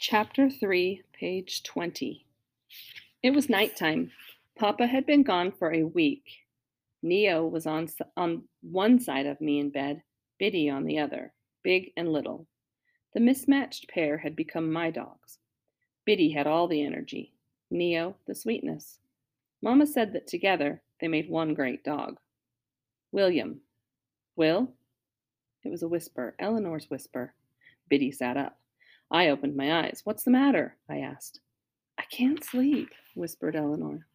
Chapter 3, page 20. It was nighttime. Papa had been gone for a week. Neo was on, on one side of me in bed, Biddy on the other, big and little. The mismatched pair had become my dogs. Biddy had all the energy, Neo the sweetness. Mamma said that together they made one great dog. William. Will? It was a whisper, Eleanor's whisper. Biddy sat up. I opened my eyes. What's the matter? I asked. I can't sleep, whispered Eleanor.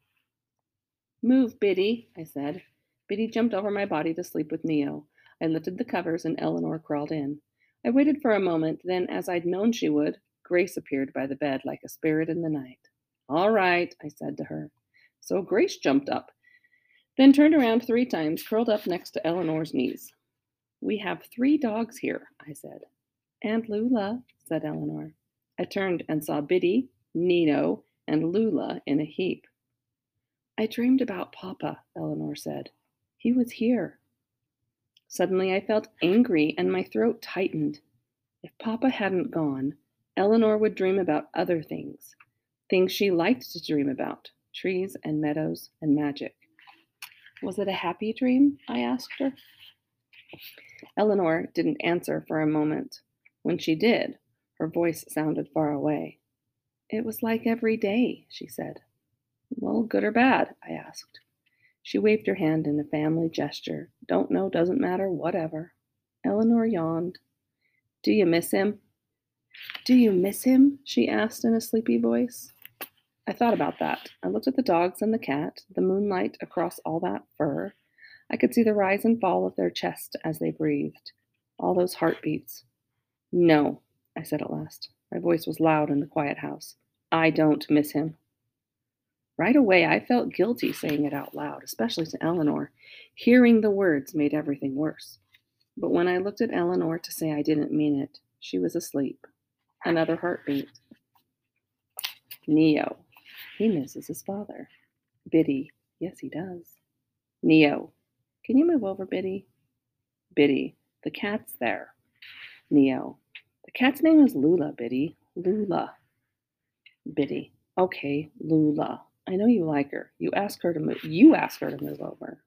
Move, Biddy, I said. Biddy jumped over my body to sleep with Neo. I lifted the covers and Eleanor crawled in. I waited for a moment, then, as I'd known she would, Grace appeared by the bed like a spirit in the night. All right, I said to her. So Grace jumped up, then turned around three times, curled up next to Eleanor's knees. We have three dogs here, I said. And Lula, said Eleanor. I turned and saw Biddy, Neo, and Lula in a heap. I dreamed about Papa, Eleanor said. He was here. Suddenly I felt angry and my throat tightened. If Papa hadn't gone, Eleanor would dream about other things, things she liked to dream about trees and meadows and magic. Was it a happy dream? I asked her. Eleanor didn't answer for a moment. When she did, her voice sounded far away. It was like every day, she said. Well, good or bad? I asked. She waved her hand in a family gesture. Don't know, doesn't matter, whatever. Eleanor yawned. Do you miss him? Do you miss him? she asked in a sleepy voice. I thought about that. I looked at the dogs and the cat, the moonlight across all that fur. I could see the rise and fall of their chest as they breathed, all those heartbeats. No, I said at last. My voice was loud in the quiet house. I don't miss him. Right away, I felt guilty saying it out loud, especially to Eleanor. Hearing the words made everything worse. But when I looked at Eleanor to say I didn't mean it, she was asleep. Another heartbeat. Neo. He misses his father. Biddy. Yes, he does. Neo. Can you move over, Biddy? Biddy. The cat's there. Neo. Cat's name is Lula, Biddy. Lula. Biddy. Okay, Lula. I know you like her. You ask her to move. You ask her to move over.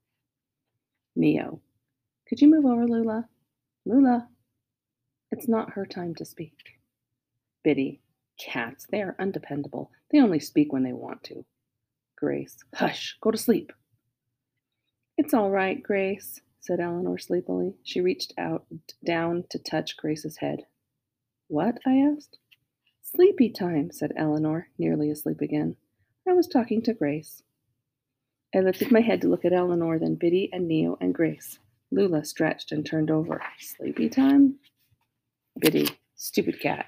Neo. Could you move over, Lula? Lula. It's not her time to speak. Biddy. Cats. They are undependable. They only speak when they want to. Grace. Hush. Go to sleep. It's all right, Grace, said Eleanor sleepily. She reached out down to touch Grace's head. What? I asked. Sleepy time, said Eleanor, nearly asleep again. I was talking to Grace. I lifted my head to look at Eleanor, then Biddy and Neo and Grace. Lula stretched and turned over. Sleepy time? Biddy, stupid cat.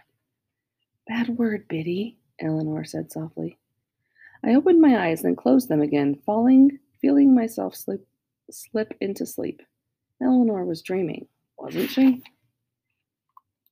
Bad word, Biddy, Eleanor said softly. I opened my eyes and closed them again, falling, feeling myself slip, slip into sleep. Eleanor was dreaming, wasn't she?